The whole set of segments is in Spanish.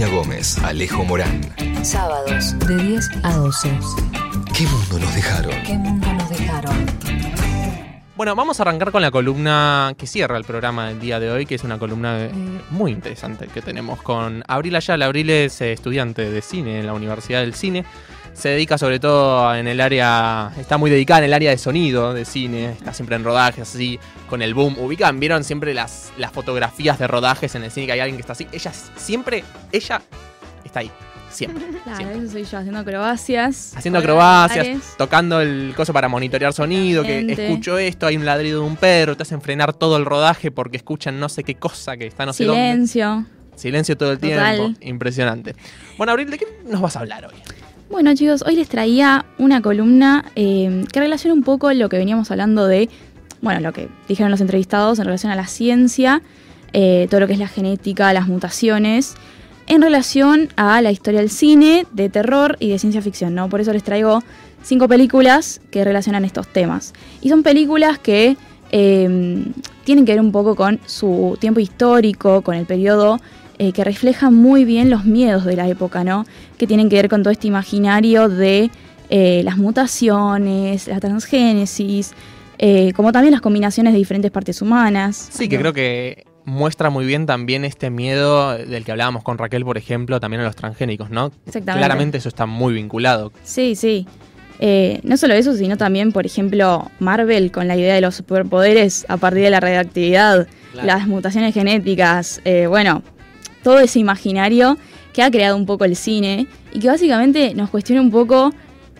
Agustina Gómez, Alejo Morán. Sábados de 10 a 12. ¿Qué mundo nos dejaron? ¿Qué mundo nos dejaron? Bueno, vamos a arrancar con la columna que cierra el programa del día de hoy, que es una columna eh, muy interesante que tenemos con Abril Ayala. Abril es eh, estudiante de cine en la Universidad del Cine. Se dedica sobre todo en el área, está muy dedicada en el área de sonido de cine, está siempre en rodajes así, con el boom. Ubican, vieron siempre las, las fotografías de rodajes en el cine que hay alguien que está así. Ella siempre, ella está ahí. Siempre. Claro, siempre. eso soy yo, haciendo acrobacias. Haciendo acrobacias, tocando el coso para monitorear sonido, que escucho esto, hay un ladrido de un perro, te hacen frenar todo el rodaje porque escuchan no sé qué cosa que está no sé dónde. Silencio. Silencio todo el Total. tiempo. Impresionante. Bueno, Abril, ¿de qué nos vas a hablar hoy? Bueno, chicos, hoy les traía una columna eh, que relaciona un poco lo que veníamos hablando de, bueno, lo que dijeron los entrevistados en relación a la ciencia, eh, todo lo que es la genética, las mutaciones, en relación a la historia del cine, de terror y de ciencia ficción, ¿no? Por eso les traigo cinco películas que relacionan estos temas. Y son películas que eh, tienen que ver un poco con su tiempo histórico, con el periodo eh, que refleja muy bien los miedos de la época, ¿no? Que tienen que ver con todo este imaginario de eh, las mutaciones, la transgénesis, eh, como también las combinaciones de diferentes partes humanas. Sí, que creo que muestra muy bien también este miedo del que hablábamos con Raquel, por ejemplo, también a los transgénicos, ¿no? Exactamente. Claramente eso está muy vinculado. Sí, sí. Eh, no solo eso, sino también, por ejemplo, Marvel con la idea de los superpoderes a partir de la radioactividad, las mutaciones genéticas, eh, bueno, todo ese imaginario que ha creado un poco el cine y que básicamente nos cuestiona un poco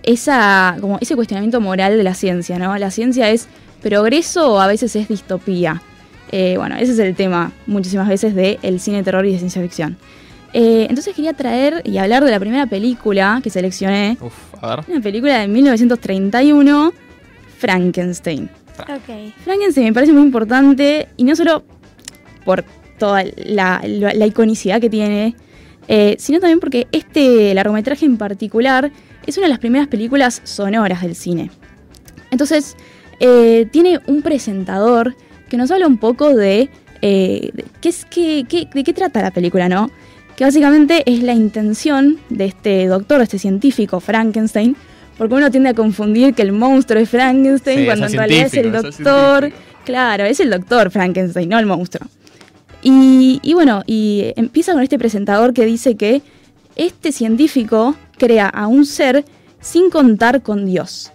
esa, como ese cuestionamiento moral de la ciencia, ¿no? La ciencia es progreso o a veces es distopía. Eh, bueno, ese es el tema muchísimas veces del cine de terror y de ciencia ficción. Eh, entonces quería traer y hablar de la primera película que seleccioné, Uf, a ver. una película de 1931, Frankenstein. Ok. Frankenstein me parece muy importante y no solo por toda la, la- la iconicidad que tiene, eh, sino también porque este largometraje en particular es una de las primeras películas sonoras del cine. Entonces, eh, tiene un presentador que nos habla un poco de, eh, de qué es, qué- qué- de qué trata la película, ¿no? Que básicamente es la intención de este doctor, de este científico, Frankenstein, porque uno tiende a confundir que el monstruo es Frankenstein Sí, cuando en realidad es el doctor. Claro, es el doctor Frankenstein, no el monstruo. Y, y bueno, y empieza con este presentador que dice que este científico crea a un ser sin contar con Dios.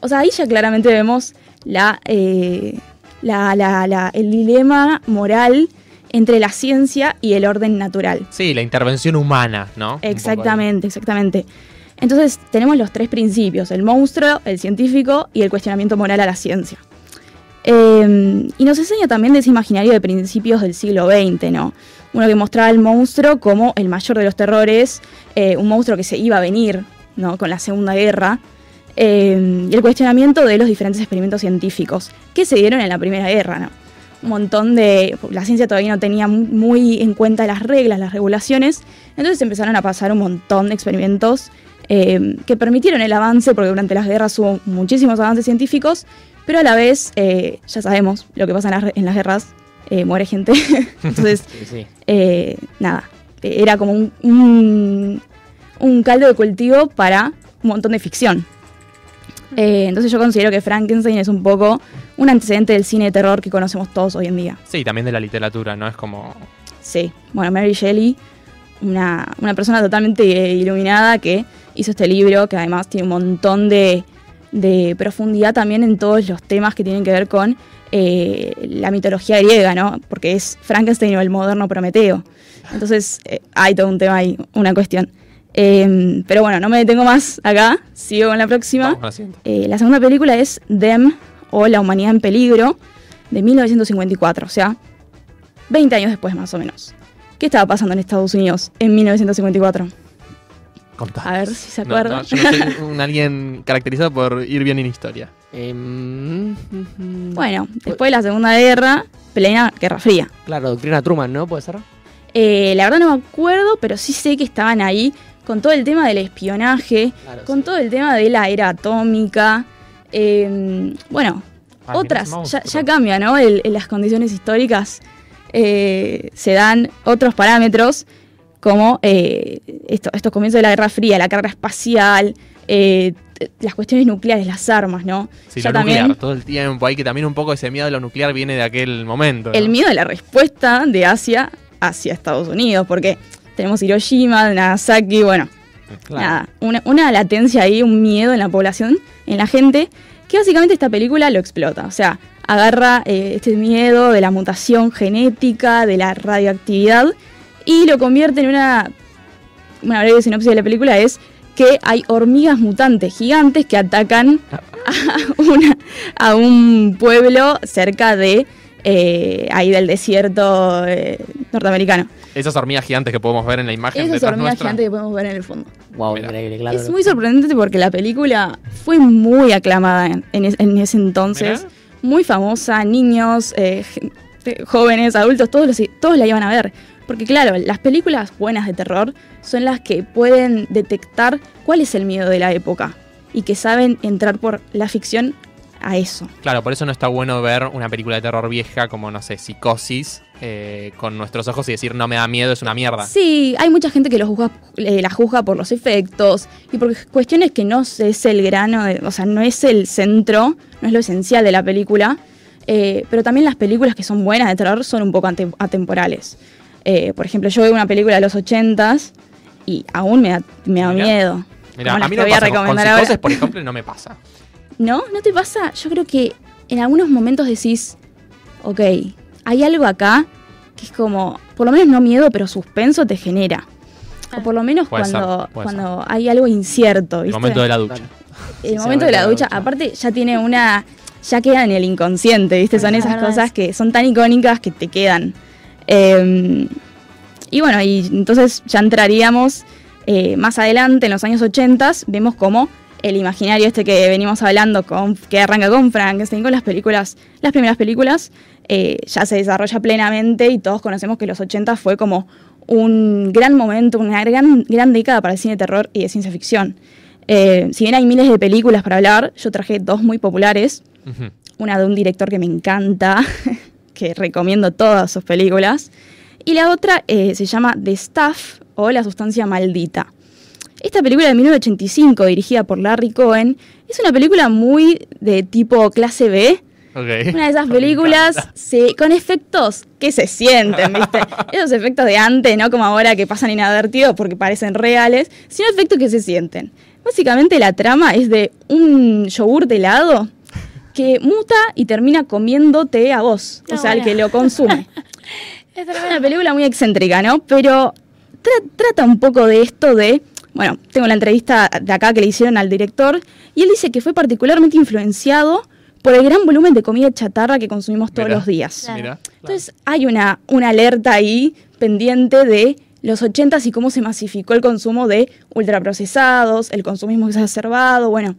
O sea, ahí ya claramente vemos la, eh, la- la- la- el dilema moral entre la ciencia y el orden natural. Sí, la intervención humana, ¿no? Exactamente, exactamente. Entonces tenemos los tres principios, el monstruo, el científico y el cuestionamiento moral a la ciencia. Eh, y nos enseña también de ese imaginario de principios del siglo XX, ¿no? Uno que mostraba al monstruo como el mayor de los terrores, eh, un monstruo que se iba a venir, ¿no? Con la Segunda Guerra. eh, y el cuestionamiento de los diferentes experimentos científicos que se dieron en la Primera Guerra, ¿no? Un montón de... La ciencia todavía no tenía mu- muy en cuenta las reglas, las regulaciones, entonces empezaron a pasar un montón de experimentos eh, que permitieron el avance, porque durante las guerras hubo muchísimos avances científicos, pero a la vez, eh, ya sabemos lo que pasa en las, en las guerras, eh, muere gente. entonces, Sí, sí. eh, nada, era como un, un, un caldo de cultivo para un montón de ficción. Eh, entonces yo considero que Frankenstein es un poco un antecedente del cine de terror que conocemos todos hoy en día. Sí, también de la literatura, ¿no? Es como. Sí, bueno, Mary Shelley, una, una persona totalmente iluminada que hizo este libro, que además tiene un montón de, de profundidad también en todos los temas que tienen que ver con eh, la mitología griega, ¿no? Porque es Frankenstein o el moderno Prometeo. Entonces eh, hay todo un tema ahí, una cuestión. Eh, pero bueno, no me detengo más acá, sigo con la próxima. Vamos la. Eh, la segunda película es Them o La humanidad en peligro de 1954, o sea, 20 años después más o menos. ¿Qué estaba pasando en Estados Unidos en 1954? A ver si se No, acuerdan. no, yo no soy un alguien caracterizado por ir bien en historia. Em, mm, bueno, después de la Segunda Guerra, plena Guerra Fría. Claro, Doctrina Truman, ¿no? ¿Puede ser? Eh, la verdad no me acuerdo, pero sí sé que estaban ahí con todo el tema del espionaje, Claro, con sí. todo el tema de la era atómica. eh, bueno, Ah, otras, ya, ya cambia, ¿no? El- en las condiciones históricas eh, se dan otros parámetros. Como eh, esto- estos comienzos de la Guerra Fría, la carga espacial, eh, las cuestiones nucleares, las armas, ¿no? Sí, Ya lo nuclear, también todo el tiempo. Hay que también un poco ese miedo a lo nuclear viene de aquel momento. ¿no? el miedo de la respuesta de Asia hacia Estados Unidos, porque tenemos Hiroshima, Nagasaki, bueno, Claro. nada, una, una latencia ahí, un miedo en la población, en la gente, que básicamente esta película lo explota. O sea, agarra eh, este miedo de la mutación genética, de la radioactividad, y lo convierte en una. Una breve sinopsis de la película es que hay hormigas mutantes gigantes que atacan a, una- a un pueblo cerca de. eh, ahí del desierto eh, norteamericano. Esas hormigas gigantes que podemos ver en la imagen Esas hormigas nuestra. gigantes que podemos ver en el fondo. Wow, increíble, claro. Es muy sorprendente porque la película fue muy aclamada en, en es- en ese entonces. Mirá. Muy famosa, niños, eh, jóvenes, adultos, todos, los- todos la iban a ver. Porque claro, las películas buenas de terror son las que pueden detectar cuál es el miedo de la época y que saben entrar por la ficción a eso. Claro, por eso no está bueno ver una película de terror vieja como, no sé, Psicosis, eh, con nuestros ojos y decir no me da miedo, es una mierda. Sí, hay mucha gente que lo juzga, eh, la juzga por los efectos y por cuestiones que no es el grano, de- o sea, no es el centro, no es lo esencial de la película. eh, pero también las películas que son buenas de terror son un poco atemporales. Eh, por ejemplo, yo veo una película de los 80s y aún me da, me da Mirá. miedo. A mí no me. Con, con por ejemplo, no me pasa. ¿No? ¿No te pasa? Yo creo que en algunos momentos decís, ok, hay algo acá que es como, por lo menos no miedo, pero suspenso te genera. O por lo menos Puede ser, cuando, cuando hay algo incierto, El momento de la ducha. El Sí, momento de la ducha, aparte ya tiene una, ya queda en el inconsciente, ¿viste? Son esas cosas que son tan icónicas que te quedan. Eh, y bueno, y entonces ya entraríamos eh, más adelante, en los años 80, vemos como el imaginario este que venimos hablando, con, que arranca con Frankenstein, con las películas, las primeras películas, eh, ya se desarrolla plenamente y todos conocemos que los 80 fue como un gran momento, una gran, gran década para el cine de terror y de ciencia ficción. Eh, si bien hay miles de películas para hablar, yo traje dos muy populares. Una de un director que me encanta, que recomiendo todas sus películas. Y la otra eh, se llama The Stuff o La sustancia maldita. Esta película de 1985, dirigida por Larry Cohen, es una película muy de tipo clase B. Ok. Una de esas películas con efectos que se sienten, ¿viste? Esos efectos de antes, no como ahora que pasan inadvertidos porque parecen reales, sino efectos que se sienten. Básicamente la trama es de un yogur de helado que muta y termina comiéndote a vos, o Ah, sea, el bueno. que lo consume. Es una película muy excéntrica, ¿no? Pero tra- trata un poco de esto de... Bueno, tengo la entrevista de acá que le hicieron al director y él dice que fue particularmente influenciado por el gran volumen de comida chatarra que consumimos todos Mirá. los días. Claro. Mira. Entonces hay una, una alerta ahí pendiente de los 80 y cómo se masificó el consumo de ultraprocesados, el consumismo exacerbado, bueno,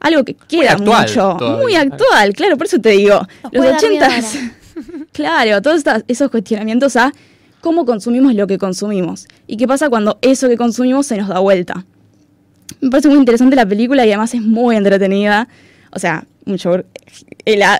algo que queda actual mucho, todavía. muy actual, claro, por eso te digo, Nos los 80 claro, todos esos cuestionamientos a cómo consumimos lo que consumimos y qué pasa cuando eso que consumimos se nos da vuelta. Me parece muy interesante la película y además es muy entretenida. O sea, un yogur,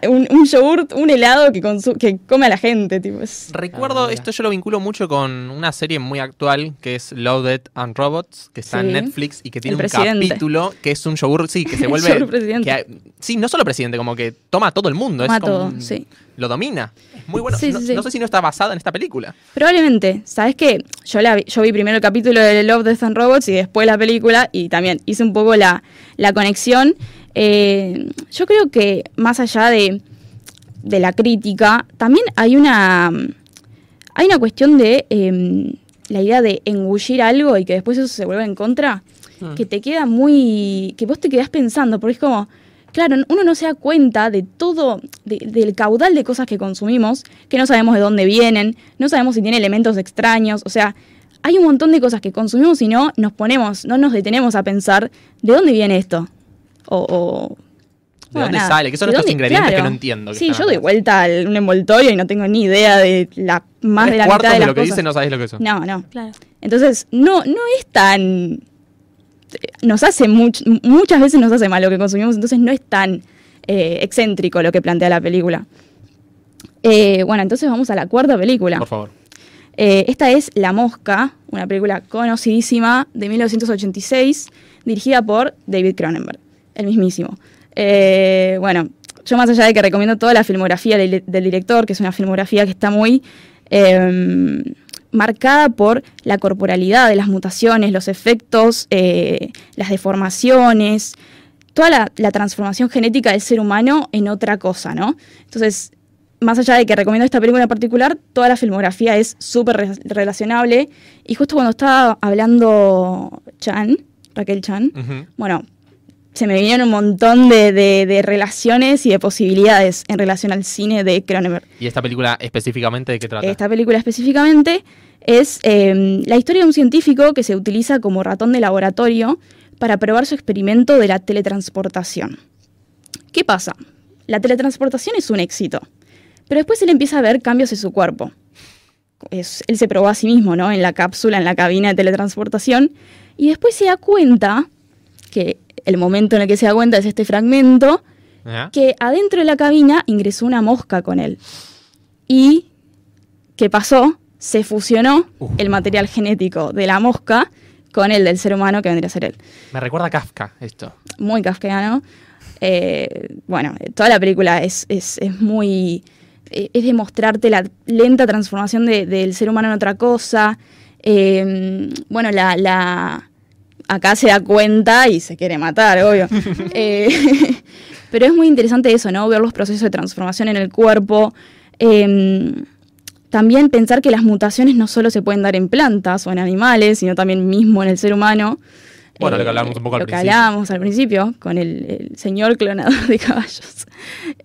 un, un yogur, un helado que, consu- que come a la gente. Tipo, es- Recuerdo, Ah, esto yo lo vinculo mucho con una serie muy actual que es Loaded and Robots, que está en. Netflix y que tiene un capítulo que es un yogur, sí, que se El vuelve. presidente. que- sí, no solo presidente, como que toma a todo el mundo. Toma es como todo, sí. Lo domina. Es muy bueno. Sí, no, sí, sí. no sé si no está basada en esta película. Probablemente. ¿Sabes qué? Yo, la vi, yo vi primero el capítulo de Love, Death and Robots y después la película y también hice un poco la, la conexión. Eh, yo creo que más allá de, de la crítica, también hay una, hay una cuestión de eh, la idea de engullir algo y que después eso se vuelva en contra, que te queda muy... que vos te quedás pensando, porque es como... Claro, uno no se da cuenta de todo, de- del caudal de cosas que consumimos, que no sabemos de dónde vienen, no sabemos si tiene elementos extraños, o sea, hay un montón de cosas que consumimos y no nos ponemos, no nos detenemos a pensar de dónde viene esto. O, o- ¿De bueno, dónde nada. sale? ¿Qué son ¿De estos dónde? ingredientes que no entiendo? que Sí, yo doy vuelta a un envoltorio y no tengo ni idea de la más de la mitad de de las lo que cosas. dice no sabes lo que son. No, no. Claro. Entonces, no, no es tan. Nos hace much- muchas veces nos hace mal lo que consumimos, entonces no es tan eh, excéntrico lo que plantea la película. Eh, bueno, entonces vamos a la cuarta película. Por favor. Eh, esta es La Mosca, una película conocidísima de 1986, dirigida por David Cronenberg, el mismísimo. Eh, bueno, yo más allá de que recomiendo toda la filmografía del, del director, que es una filmografía que está muy eh, marcada por la corporalidad de las mutaciones, los efectos, eh, las deformaciones, toda la, la transformación genética del ser humano en otra cosa, ¿no? Entonces, más allá de que recomiendo esta película en particular, toda la filmografía es súper re- relacionable. Y justo cuando estaba hablando Chan, Raquel Chan, bueno, se me vinieron un montón de, de- de relaciones y de posibilidades en relación al cine de Cronenberg. ¿Y esta película específicamente de qué trata? Esta película específicamente es eh, la historia de un científico que se utiliza como ratón de laboratorio para probar su experimento de la teletransportación. ¿Qué pasa? La teletransportación es un éxito, pero después él empieza a ver cambios en su cuerpo. Es- él se probó a sí mismo, ¿no? En la cápsula, en la cabina de teletransportación, y después se da cuenta que el momento en el que se da cuenta es este fragmento, que adentro de la cabina ingresó una mosca con él. ¿Y qué pasó? Se fusionó el material genético de la mosca con el del ser humano que vendría a ser él. Me recuerda a Kafka esto. Muy kafkiano. Eh, bueno, toda la película es, es- es muy... eh, Es de mostrarte la lenta transformación de- del ser humano en otra cosa. Eh, bueno, la, la- acá se da cuenta y se quiere matar, obvio. Eh, pero es muy interesante eso, ¿no? Ver los procesos de transformación en el cuerpo. Eh, también pensar que las mutaciones no solo se pueden dar en plantas o en animales, sino también mismo en el ser humano. Bueno, lo que hablábamos un poco al lo que principio. hablábamos al principio con el, el señor clonador de caballos.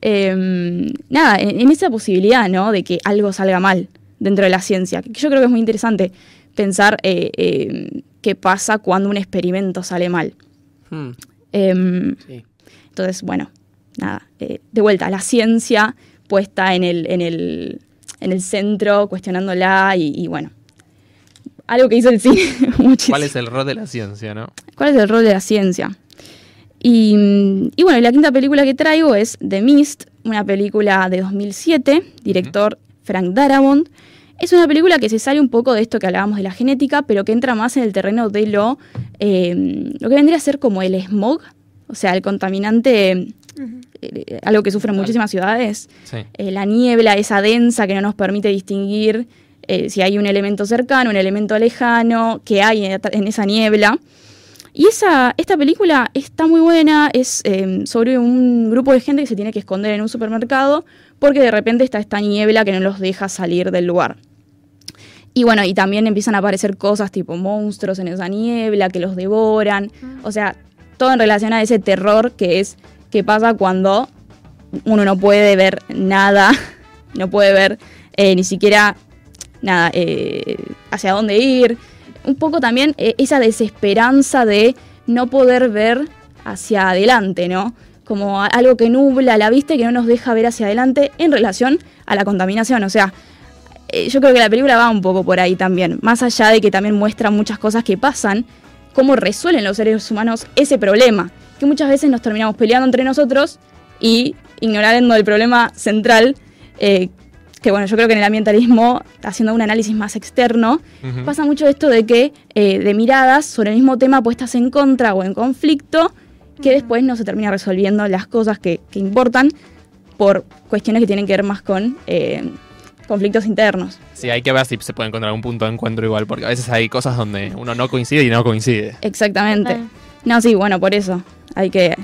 Eh, nada, en, en esa posibilidad, ¿no? De que algo salga mal dentro de la ciencia. que Yo creo que es muy interesante pensar eh, qué pasa cuando un experimento sale mal. Hmm, Em, sí. entonces, bueno, nada, eh, de vuelta, la ciencia puesta en el, en el, en el centro, cuestionándola y, y bueno, algo que hizo el cine. ¿Cuál es el rol de la ciencia, no? ¿Cuál es el rol de la ciencia? Y, y bueno, y la quinta película que traigo es The Mist, una película de 2007, director Frank Darabont. Es una película que se sale un poco de esto que hablábamos de la genética, pero que entra más en el terreno de lo, eh, lo que vendría a ser como el smog, o sea, el contaminante, eh, algo que sufren muchísimas ciudades. Sí. Eh, la niebla, esa densa que no nos permite distinguir si hay un elemento cercano, un elemento lejano, que hay en, en esa niebla. Y esa, esta película está muy buena, es eh, sobre un grupo de gente que se tiene que esconder en un supermercado porque de repente está esta niebla que no los deja salir del lugar. Y bueno, y también empiezan a aparecer cosas tipo monstruos en esa niebla que los devoran. O sea, todo en relación a ese terror que es que pasa cuando uno no puede ver nada, no puede ver eh, ni siquiera nada, eh, hacia dónde ir. Un poco también eh, esa desesperanza de no poder ver hacia adelante, ¿no? Como algo que nubla la vista y que no nos deja ver hacia adelante en relación a la contaminación. O sea, yo creo que la película va un poco por ahí también. Más allá de que también muestra muchas cosas que pasan, cómo resuelven los seres humanos ese problema. Que muchas veces nos terminamos peleando entre nosotros y ignorando el problema central. eh, que bueno, yo creo que en el ambientalismo, haciendo un análisis más externo, pasa mucho esto de que eh, de miradas sobre el mismo tema puestas en contra o en conflicto, que después no se termina resolviendo las cosas que, que importan por cuestiones que tienen que ver más con eh, conflictos internos. Sí, hay que ver si se puede encontrar un punto de encuentro igual, porque a veces hay cosas donde uno no coincide y no coincide. Exactamente. No, sí, bueno, por eso hay que...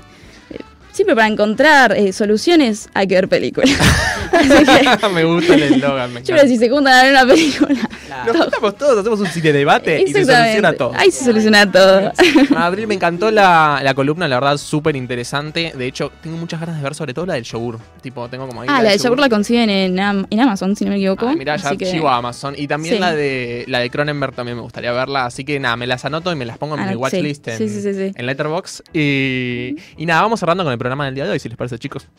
eh, siempre para encontrar eh, soluciones hay que ver películas. Que, me gusta el eslogan, me yo creo que si se juntan a ver una película, Nos juntamos todos, hacemos un cine debate y se soluciona todo. Ahí se soluciona todo. Abril, me encantó la, la columna, la verdad, súper interesante. De hecho, tengo muchas ganas de ver sobre todo la del yogur. Tipo, tengo como ahí Ah, la de yogur la consiguen en, Am- en Amazon, si no me equivoco. Ah, mirá, ya que- chivo a Amazon. Y también Sí. la de la de Cronenberg también me gustaría verla. Así que nada, me las anoto y me las pongo en Ah, mi sí. watchlist en, Sí, sí, sí, sí. en Letterboxd. Y, y nada, vamos cerrando con el programa del día de hoy, si les parece, chicos.